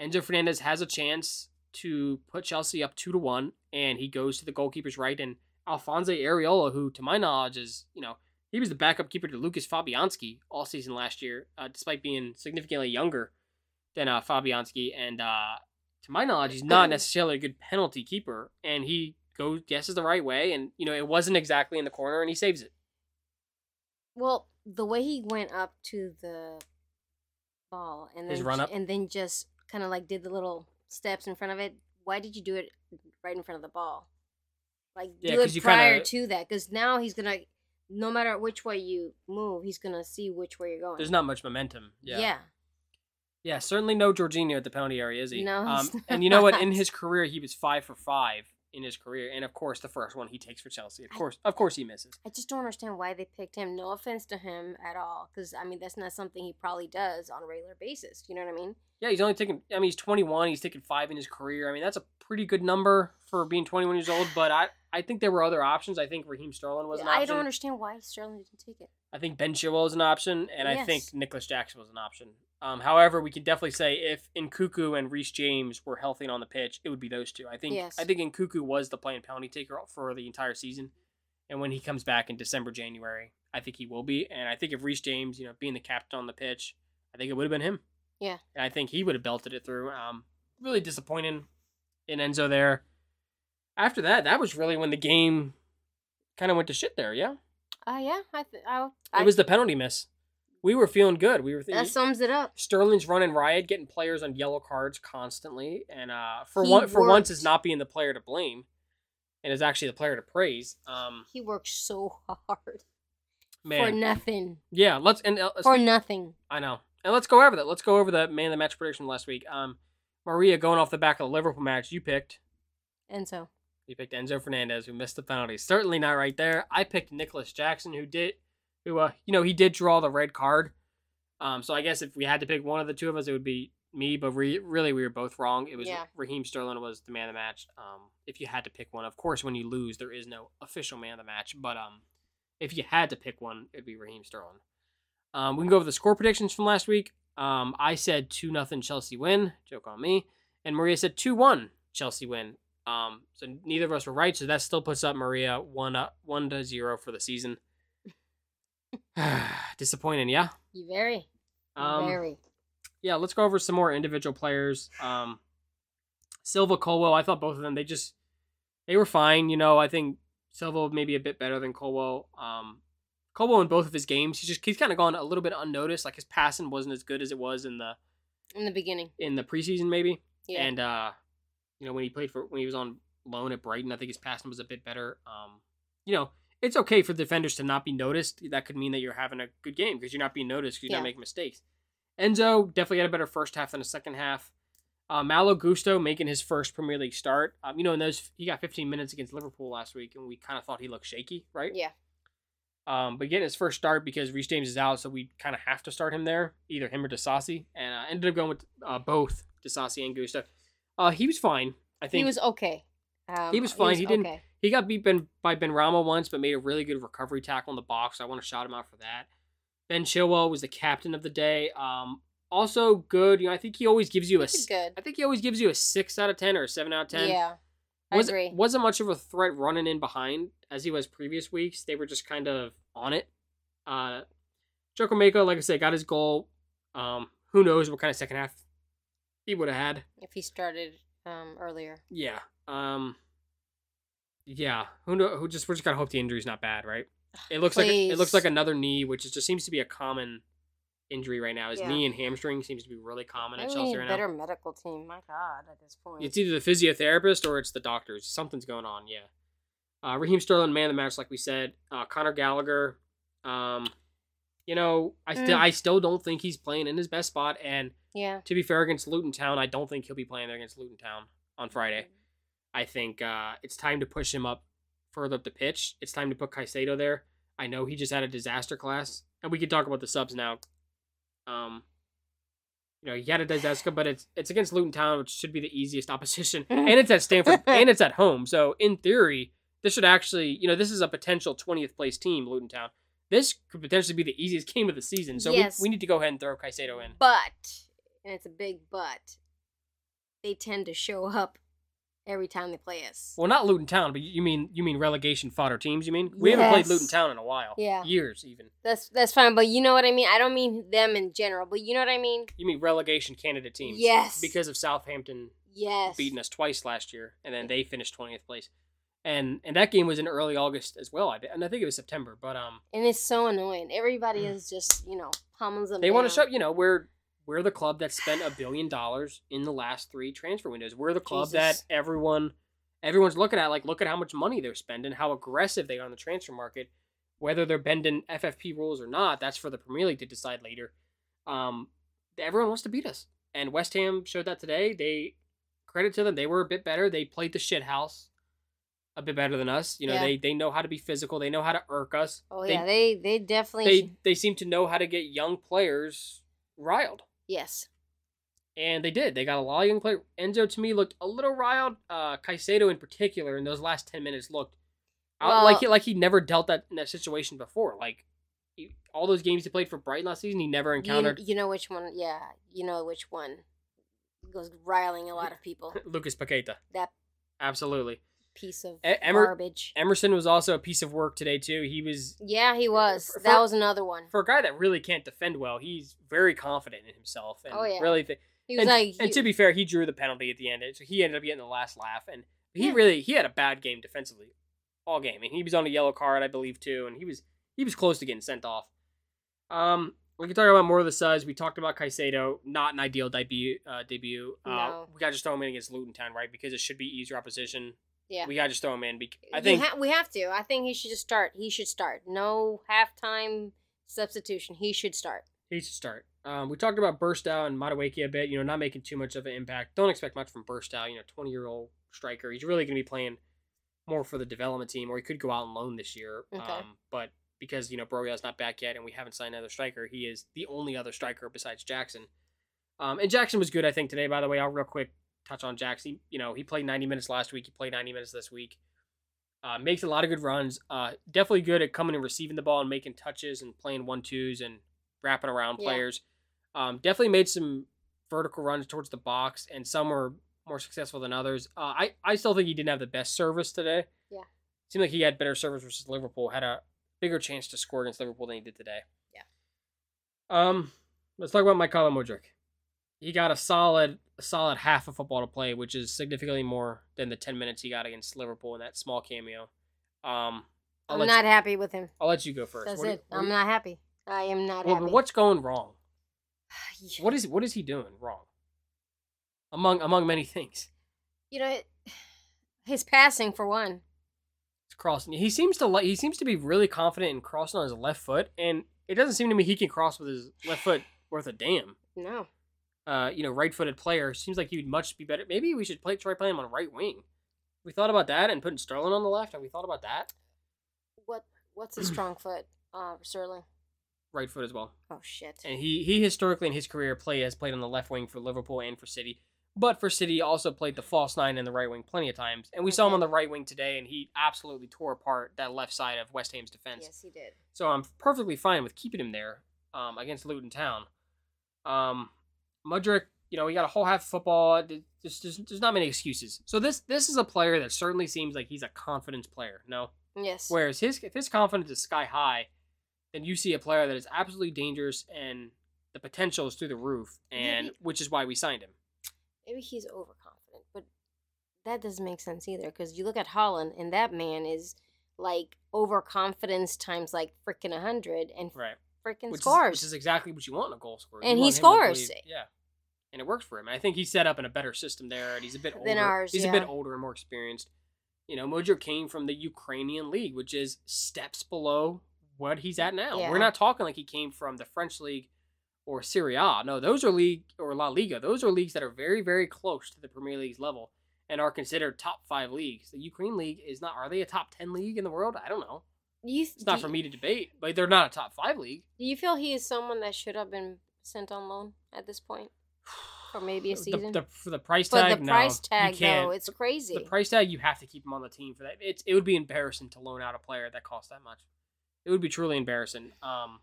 Enzo Fernandez has a chance to put Chelsea up two to one, and he goes to the goalkeeper's right, and Alfonso Areola, who to my knowledge is you know he was the backup keeper to Lucas Fabianski all season last year, uh, despite being significantly younger than uh, Fabianski, and uh, to my knowledge, he's not necessarily a good penalty keeper, and he goes guesses the right way, and you know it wasn't exactly in the corner, and he saves it. Well, the way he went up to the ball and then His run up? and then just kind of like did the little steps in front of it. Why did you do it right in front of the ball? Like Yeah, do 'cause it you prior kinda- to that, because now he's gonna, no matter which way you move, he's gonna see which way you're going. There's not much momentum. Yeah. Yeah. Yeah, certainly no Jorginho at the penalty area, is he? No, Um, [laughs] and you know what? In his career, he was five for five in his career, and of course, the first one he takes for Chelsea. Of I- course, of course, he misses. I just don't understand why they picked him. No offense to him at all, because I mean that's not something he probably does on a regular basis. You know what I mean? Yeah, he's only taken. I mean, he's 21. He's taken five in his career. I mean, that's a pretty good number for being 21 years old. But I, I think there were other options. I think Raheem Sterling was an option. I don't understand why Sterling didn't take it. I think Ben Chilwell was an option, and I think Nicolas Jackson was an option. Um, however, we can definitely say if Nkunku and Reece James were healthy and on the pitch, it would be those two. I think Yes. I think Nkunku was the playing penalty taker for the entire season, and when he comes back in December, January, I think he will be. And I think if Reece James, you know, being the captain on the pitch, I think it would have been him. Yeah. and I think he would have belted it through. Um, really disappointing in Enzo there. After that, that was really when the game kind of went to shit there. Yeah. Uh yeah, I th- I, It was the penalty miss. We were feeling good. We were thinking that sums it up. Sterling's running riot, getting players on yellow cards constantly, and uh, for He one for once is not being the player to blame, and is actually the player to praise. Um, He worked so hard man. for nothing. yeah. Let's and uh, For nothing. I know, and let's go over that. Let's go over the man of the match prediction last week. Um, Maria going off the back of the Liverpool match, you picked. Enzo. You picked Enzo Fernandez, who missed the penalty. Certainly not right there. I picked Nicolas Jackson, who did, who uh, you know, he did draw the red card. Um, so I guess if we had to pick one of the two of us, it would be me. But re- really, we were both wrong. It was Yeah. Raheem Sterling was the man of the match. Um, if you had to pick one, of course, when you lose, there is no official man of the match. But um, if you had to pick one, it'd be Raheem Sterling. Um, we can go over the score predictions from last week. Um, I said two nothing Chelsea win. Joke on me. And Maria said two one Chelsea win. Um, so neither of us were right. So that still puts up Maria one up one to zero for the season. [sighs] Disappointing, yeah. You very, Um, very. yeah, let's go over some more individual players. Um, Silva, Colwill, I thought both of them they just they were fine. You know, I think Silva maybe a bit better than Colwill. Um, Colwill in both of his games, he's just he's kind of gone a little bit unnoticed. Like his passing wasn't as good as it was in the In the beginning, in the preseason, maybe. yeah. And uh, you know, when he played for when he was on loan at Brighton, I think his passing was a bit better. Um, you know, it's okay for defenders to not be noticed. That could mean that you're having a good game because you're not being noticed because you're Yeah. not making mistakes. Enzo definitely had a better first half than the second half. Uh, Malo Gusto making his first Premier League start. Um, you know, in those he got 15 minutes against Liverpool last week, and we kind of thought he looked shaky, right? yeah. Um, but getting his first start because Reece James is out, so we kind of have to start him there, either him or Disasi, and I ended up going with uh, both Disasi and Gusto. Uh, he was fine. I think He was okay. Um, He was fine. He didn't- Okay. He got beat ben, by Benrahma once, but made a really good recovery tackle in the box. So I want to shout him out for that. Ben Chilwell was the captain of the day. Um, also good. You know, I think he always gives you a. Good. I think he always gives you a six out of ten or a seven out of ten. Yeah, I wasn't, agree. Wasn't much of a threat running in behind as he was previous weeks. They were just kind of on it. Uh, Chukwuemeka, like I said, got his goal. Um, who knows what kind of second half he would have had. If he started um earlier. Yeah. Um. Yeah. Who know? Who just we're just gonna hope the injury's not bad, right? It [sighs] looks like it looks like another knee, which is, just seems to be a common injury right now. His Yeah. knee and hamstring seems to be really common at Chelsea right better now. medical team. My God, at this point. It's either the physiotherapist or it's the doctors. Something's going on. Yeah. Uh, Raheem Sterling, man of the match, like we said. Uh, Conor Gallagher. Um, you know, I still Mm. I still don't think he's playing in his best spot. And yeah. to be fair, against Luton Town, I don't think he'll be playing there against Luton Town on Friday. I think uh, it's time to push him up further up the pitch. It's time to put Caicedo there. I know he just had a disaster class, and we can talk about the subs now. Um, you know, he had a disaster, but it's it's against Luton Town, which should be the easiest [laughs] opposition, and it's at Stamford, [laughs] and it's at home. So in theory, this should actually, you know, this is a potential twentieth place team, Luton Town. This could potentially be the easiest game of the season. So Yes. we, we need to go ahead and throw Caicedo in. But, and it's a big but, they tend to show up every time they play us. Well, not Luton Town, but you mean you mean relegation fodder teams? You mean we haven't played Luton Town in a while? Yeah. years even. That's that's fine, but you know what I mean. I don't mean them in general, but you know what I mean. You mean relegation candidate teams? Yes. because of Southampton Yes. beating us twice last year, and then they finished twentieth place, and and that game was in early August as well. I and I think it was September, but um, And it's so annoying. Everybody is just you know pummels them. they want to show you know we're we're the club that spent a billion dollars in the last three transfer windows. We're the club that everyone everyone's looking at. Like, look at how much money they're spending, how aggressive they are on the transfer market. Whether they're bending FFP rules or not, that's for the Premier League to decide later. Um, everyone wants to beat us, and West Ham showed that today. They credit to them, they were a bit better. They played the shit house a bit better than us. You know, Yeah. they they know how to be physical. They know how to irk us. Oh they, yeah, they they definitely. they they seem to know how to get young players riled. Yes. And they did. They got a lot of young players. Enzo to me looked a little riled. Uh, Caicedo in particular in those last ten minutes looked out Well- like he like he never dealt that in that situation before. Like he, all those games he played for Brighton last season, he never You, encountered you know which one? Yeah, you know which one goes riling a lot of people. [laughs] Lucas Paqueta. That Absolutely. Piece of E- Emer- garbage. Emerson was also a piece of work today too. He was Yeah, he was. for- that was another one. for a guy that really can't defend well. He's very confident in himself and Oh, yeah. really. Th- He was and, like, and he- to be fair, he drew the penalty at the end, so he ended up getting the last laugh. And he Yeah. really he had a bad game defensively, all game. And he was on a yellow card, I believe, too. And he was he was close to getting sent off. Um, we can talk about more of the subs. We talked about Caicedo, not an ideal debut. Uh, debut. Uh, No. we got to just throw him in against Luton Town, right? Because it should be easier opposition. Yeah. We got to just throw him in. Because I think ha- we have to. I think he should just start. He should start. No halftime substitution. He should start. He should start. Um, we talked about Burstow and Madueke a bit. You know, not making too much of an impact. Don't expect much from Burstow. You know, twenty year old striker. He's really going to be playing more for the development team, or he could go out on loan this year. Okay. Um, but because you know Broja's not back yet, and we haven't signed another striker, he is the only other striker besides Jackson. Um, and Jackson was good, I think, today. By the way, I'll real quick touch on Jackson. You know, he played ninety minutes last week. He played ninety minutes this week. Uh, makes a lot of good runs. Uh, definitely good at coming and receiving the ball and making touches and playing one twos and wrapping around Yeah. players. Um, definitely made some vertical runs towards the box, and some were more successful than others. Uh, I I still think he didn't have the best service today. Yeah. seemed like he had better service versus Liverpool. Had a bigger chance to score against Liverpool than he did today. Yeah. Um, let's talk about Mykhailo Mudryk. He got a solid a solid half of football to play, which is significantly more than the ten minutes he got against Liverpool in that small cameo. Um, I'm let not happy with him. I'll let you go first. That's What do you- it. I'm you- not happy. I am not well, happy. but what's going wrong? [sighs] Yeah. What is what is he doing wrong? Among among many things, You know, his passing for one. it's crossing. He seems to like. He seems to be really confident in crossing on his left foot, and it doesn't seem to me he can cross with his left foot worth a damn. [sighs] No. Uh, you know, right-footed player seems like he would much be better. Maybe we should play try playing him on right wing. We thought about that and putting Sterling on the left. Have we thought about that? What What's his strong foot? Uh, Sterling. Right foot as well. Oh shit. And he he historically in his career play has played on the left wing for Liverpool and for City. But for City also played the false nine in the right wing plenty of times. And we saw him on the right wing today and he absolutely tore apart that left side of West Ham's defense. Yes, he did. So I'm perfectly fine with keeping him there um, against Luton Town. Um, Mudryk, you know, he got a whole half of football. There's, there's, there's not many excuses. So this this is a player that certainly seems like he's a confidence player. No, Yes. Whereas his if his confidence is sky high, then you see a player that is absolutely dangerous and the potential is through the roof, and Maybe- which is why we signed him. Maybe he's overconfident, but that doesn't make sense either. Because you look at Haaland, and that man is like overconfidence times like freaking a hundred, and Right. Freaking Which scores. is, which is exactly what you want in a goal scorer. And You he want him to scores. believe- yeah. And it works for him. And I think he's set up in a better system there, and he's a bit older. Than ours, he's a bit older and more experienced. You know, Mojo came from the Ukrainian league, which is steps below what he's at now. Yeah. We're not talking like he came from the French league or Serie A. No, those are league or La Liga. Those are leagues that are very, very close to the Premier League's level and are considered top five leagues. The Ukraine league is not. Are they a top ten league in the world? I don't know. You, It's not for you- me to debate, but they're not a top five league. Do you feel he is someone that should have been sent on loan at this point for maybe a [sighs] season? The, for the price but tag, the no, price you tag, though, it's crazy. the price tag you have to keep him on the team for that. It's it would be embarrassing to loan out a player that costs that much. It would be truly embarrassing. Um,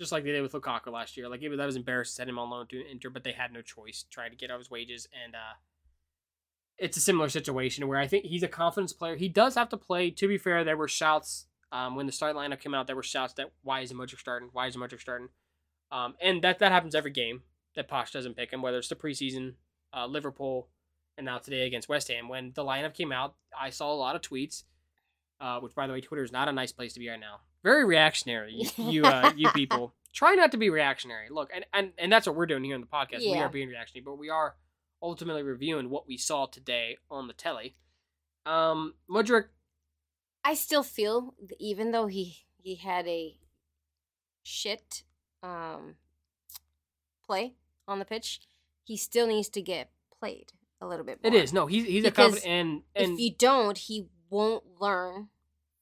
just like they did with Lukaku last year. Like it, that was embarrassing to send him on loan to Inter, but they had no choice trying to get out his wages. And uh, it's a similar situation where I think he's a confidence player. He does have to play. To be fair, there were shouts um, when the start lineup came out. There were shouts that why is Mudryk starting? Why is Mudryk starting? Um, and that that happens every game that Poch doesn't pick him, whether it's the preseason, uh, Liverpool, and now today against West Ham. When the lineup came out, I saw a lot of tweets. Uh, which, by the way, Twitter is not a nice place to be right now. Very reactionary, you [laughs] you, uh, you people. Try not to be reactionary. Look, and, and and that's what we're doing here in the podcast. We are being reactionary, but we are ultimately reviewing what we saw today on the telly. Um, Mudryk, I still feel even though he he had a shit um play on the pitch, he still needs to get played a little bit more. it is no, he's he's a confident and and if you don't, he won't learn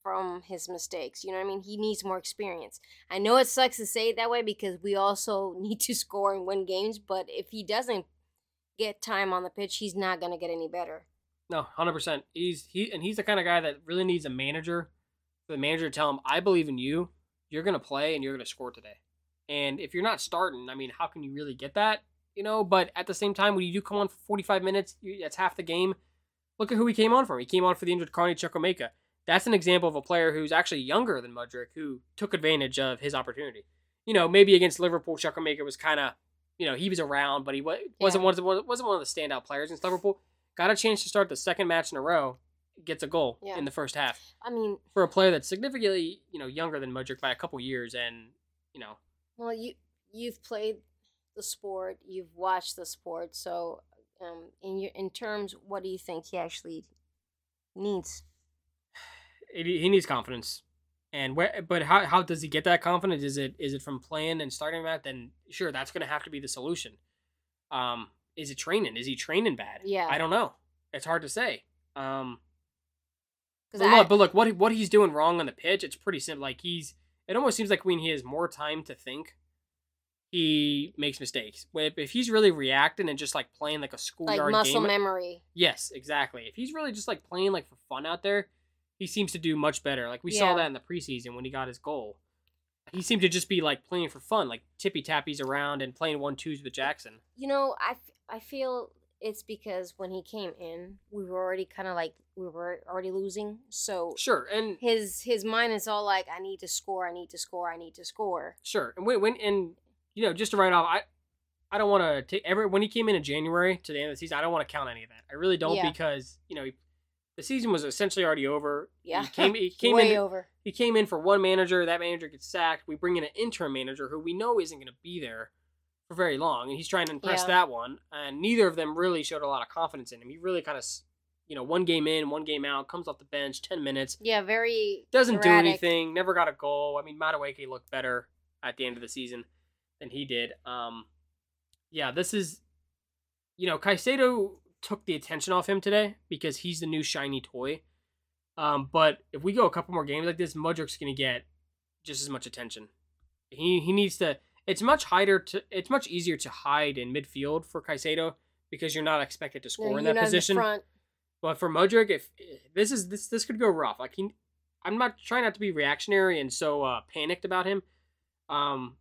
from his mistakes. You know what I mean? He needs more experience. I know it sucks to say it that way because we also [laughs] need to score and win games, but if he doesn't get time on the pitch, he's not going to get any better. No, hundred percent. He's he and he's the kind of guy that really needs a manager. The manager to tell him, "I believe in you. You're gonna play and you're gonna score today." And if you're not starting, I mean, how can you really get that? You know. But at the same time, when you do come on for 45 minutes, that's half the game. Look at who he came on for. He came on for the injured Carney Chukwuemeka. That's an example of a player who's actually younger than Mudryk, who took advantage of his opportunity. You know, maybe against Liverpool, Chukwuemeka was kind of, you know, he was around, but he wa- wasn't one of the, wasn't one of the standout players against Liverpool got a chance to start the second match in a row, gets a goal Yeah. in the first half I mean, for a player that's significantly you know younger than Mudryk by a couple years, and you know well, you you've played the sport, you've watched the sport, so um, in your in terms, what do you think he actually needs? [sighs] it, he needs confidence. And where, but how, how does he get that confidence? Is it is it from playing and starting that? Then sure, that's going to have to be the solution. Um, is it training? Is he training bad? Yeah. I don't know. It's hard to say. Um, but Because look, but look, what what he's doing wrong on the pitch, it's pretty simple. Like he's, it almost seems like when he has more time to think, he makes mistakes. If if he's really reacting and just like playing like a schoolyard like muscle game, memory. yes, exactly. If he's really just like playing like for fun out there, he seems to do much better. Like we saw that in the preseason when he got his goal. He seemed to just be like playing for fun, like tippy tappies around and playing one twos with Jackson. you know, I, f- I feel it's because when he came in, we were already kind of like we were already losing. So Sure, and his his mind is all like, I need to score, I need to score, I need to score. Sure, and when, when and you know just to write off, I I don't want to take every when he came in in January to the end of the season. I don't want to count any of that. I really don't Yeah. because you know he, the season was essentially already over. Yeah, he came he [laughs] came way in over. he came in for one manager. That manager gets sacked. We bring in an interim manager who we know isn't going to be there for very long, and he's trying to impress Yeah. that one. And neither of them really showed a lot of confidence in him. He really kind of you know one game in, one game out, comes off the bench, ten minutes Yeah, very doesn't do anything. Never got a goal. I mean, Madueke looked better at the end of the season than he did. Um, yeah, this is, you know, Caicedo took the attention off him today because he's the new shiny toy. Um, but if we go a couple more games like this, Mudryk's gonna get just as much attention. He he needs to. It's much harder to. It's much easier to hide in midfield for Caicedo because you're not expected to No, score in that position. front. But for Mudryk, if this is this this could go rough. Like he, I'm not trying not to be reactionary and so uh, panicked about him. Um,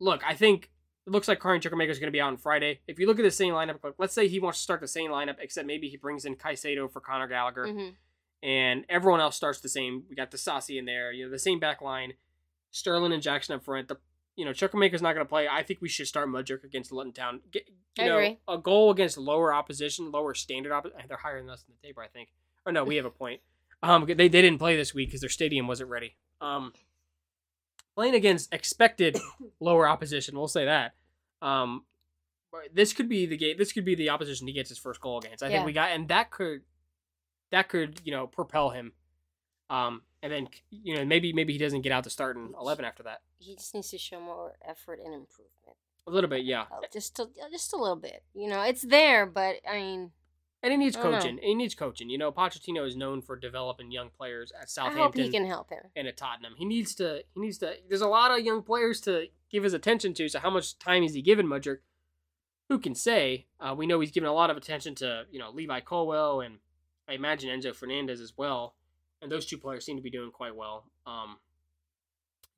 look, I think it looks like Carney Chukwuemeka is going to be out on Friday. If you look at the same lineup, like, let's say he wants to start the same lineup, except maybe he brings in Caicedo for Conor Gallagher, Mhm. and everyone else starts the same. We got Disasi in there, you know, the same back line, Sterling and Jackson up front. The you know Chukwuemeka's not going to play. I think we should start Mudryk against Luton Town. Get, you I know, agree. a goal against lower opposition, lower standard opposition. They're higher than us in the table, I think. Or no, we have a point. Um, they they didn't play this week because their stadium wasn't ready. Um, playing against expected [coughs] lower opposition, we'll say that. Um, this could be the game. This could be the opposition he gets his first goal against. I Yeah. think we got, and that could, that could you know propel him. Um, and then you know maybe maybe he doesn't get out to start in eleven after that. He just needs to show more effort and improvement. A little bit, yeah. Uh, Just a, just a little bit. You know, it's there, but I mean, And he needs know. coaching. He needs coaching. You know, Pochettino is known for developing young players at I hope Southampton he can help him. and at Tottenham. He needs to. He needs to. There's a lot of young players to give his attention to. So how much time is he giving Mudryk? Who can say? Uh, we know he's given a lot of attention to you know Levi Colwill and I imagine Enzo Fernandez as well. And those two players seem to be doing quite well. Um,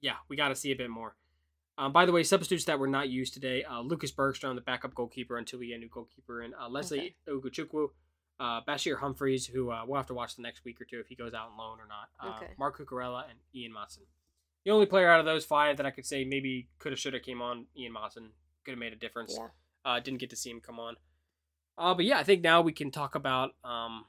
yeah, we got to see a bit more. Um, by the way, substitutes that were not used today: uh, Lucas Bergstrom, the backup goalkeeper, until we get a new goalkeeper, and uh, Lesley Ugochukwu, uh, Bashir Humphreys, who uh, we'll have to watch the next week or two if he goes out on loan or not. Uh, Okay. Marc Cucurella and Ian Maatsen. The only player out of those five that I could say maybe could have, should have came on, Ian Maatsen, could have made a difference. Yeah. Uh, didn't get to see him come on. Uh, but yeah, I think now we can talk about um,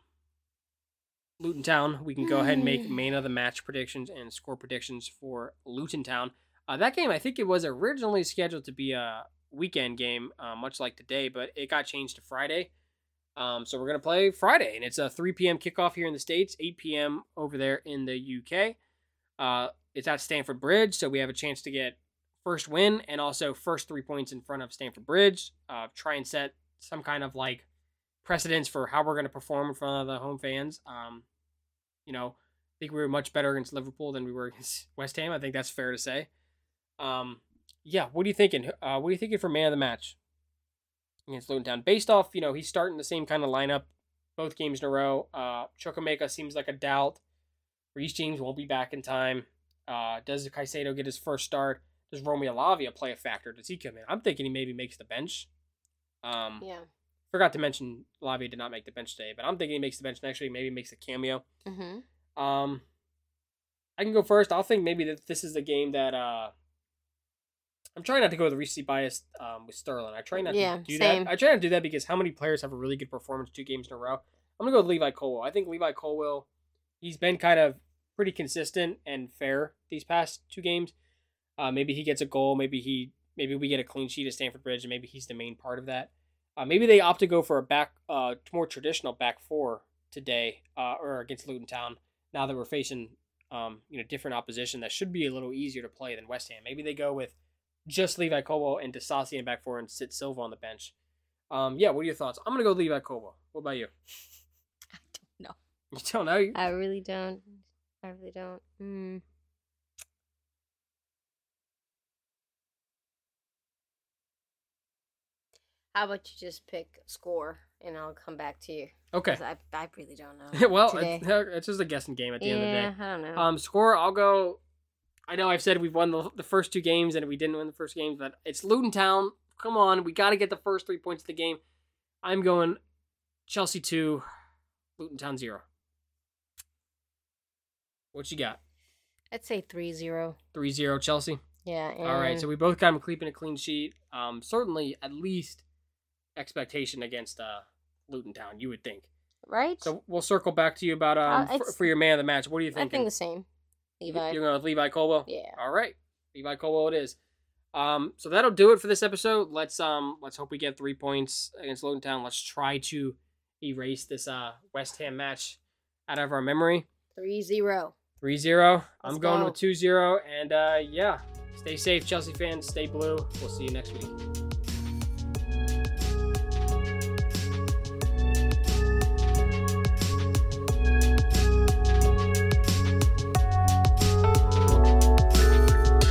Luton Town. We can go ahead and make [sighs] main of the match predictions and score predictions for Luton Town. Uh, that game, I think it was originally scheduled to be a weekend game, uh, much like today, but it got changed to Friday. Um, so we're gonna play Friday, and it's a 3 p.m. kickoff here in the states, 8 p.m. over there in the UK. Uh, it's at Stamford Bridge, so we have a chance to get first win and also first three points in front of Stamford Bridge. Uh, try and set some kind of like precedence for how we're going to perform in front of the home fans. Um, you know, I think we were much better against Liverpool than we were [laughs] against West Ham. I think that's fair to say. Um, yeah, what are you thinking? Uh, what are you thinking for man of the match against Luton Town? Based off, you know, he's starting the same kind of lineup both games in a row. Uh, Chukwuemeka seems like a doubt. Reece James won't be back in time. Uh, does Caicedo get his first start? Does Romeo Lavia play a factor? Does he come in? I'm thinking he maybe makes the bench. Um, Yeah. forgot to mention Lavia did not make the bench today, but I'm thinking he makes the bench next week. Maybe makes a cameo. Mm-hmm. Um, I can go first. I'll think maybe that this is the game that uh, I'm trying not to go with the recency bias um, with Sterling. I try not Yeah, to do same. that. I try not to do that because how many players have a really good performance two games in a row? I'm gonna go with Levi Colwill. I think Levi Colwill, he's been kind of pretty consistent and fair these past two games. Uh, maybe he gets a goal. Maybe he maybe we get a clean sheet at Stamford Bridge, and maybe he's the main part of that. Uh, maybe they opt to go for a back, uh, more traditional back four today, uh, or against Luton Town. Now that we're facing, um, you know, different opposition that should be a little easier to play than West Ham. Maybe they go with just Levi Colwill and Disasi in back four and sit Silva on the bench. Um, yeah, what are your thoughts? I'm gonna go Levi Colwill. What about you? [laughs] I don't know. [laughs] You don't know? You- I really don't. I really don't. Mm. How about you just pick score and I'll come back to you. Okay. I, I really don't know. [laughs] well, it's, it's just a guessing game at the yeah, end of the day. I don't know. Um, score, I'll go. I know I've said we've won the, the first two games and we didn't win the first games, but it's Luton Town. Come on, we got to get the first three points of the game. I'm going Chelsea two, Luton Town zero. What you got? I'd say 3-0. 3-0 Chelsea. Yeah. All right, so we both got them keeping a clean sheet. Um, certainly at least expectation against uh Luton Town. You would think. right. So we'll circle back to you about um Uh, for, for your man of the match. What do you think? I think the same. Levi. You're going with Levi Colwill. Yeah. All right, Levi Colwill it is. Um, so that'll do it for this episode. Let's um, let's hope we get three points against Luton Town. Let's try to erase this uh West Ham match out of our memory. 3-0. 3-0. I'm Let's going go. with 2-0. And uh, yeah, stay safe, Chelsea fans. Stay blue. We'll see you next week.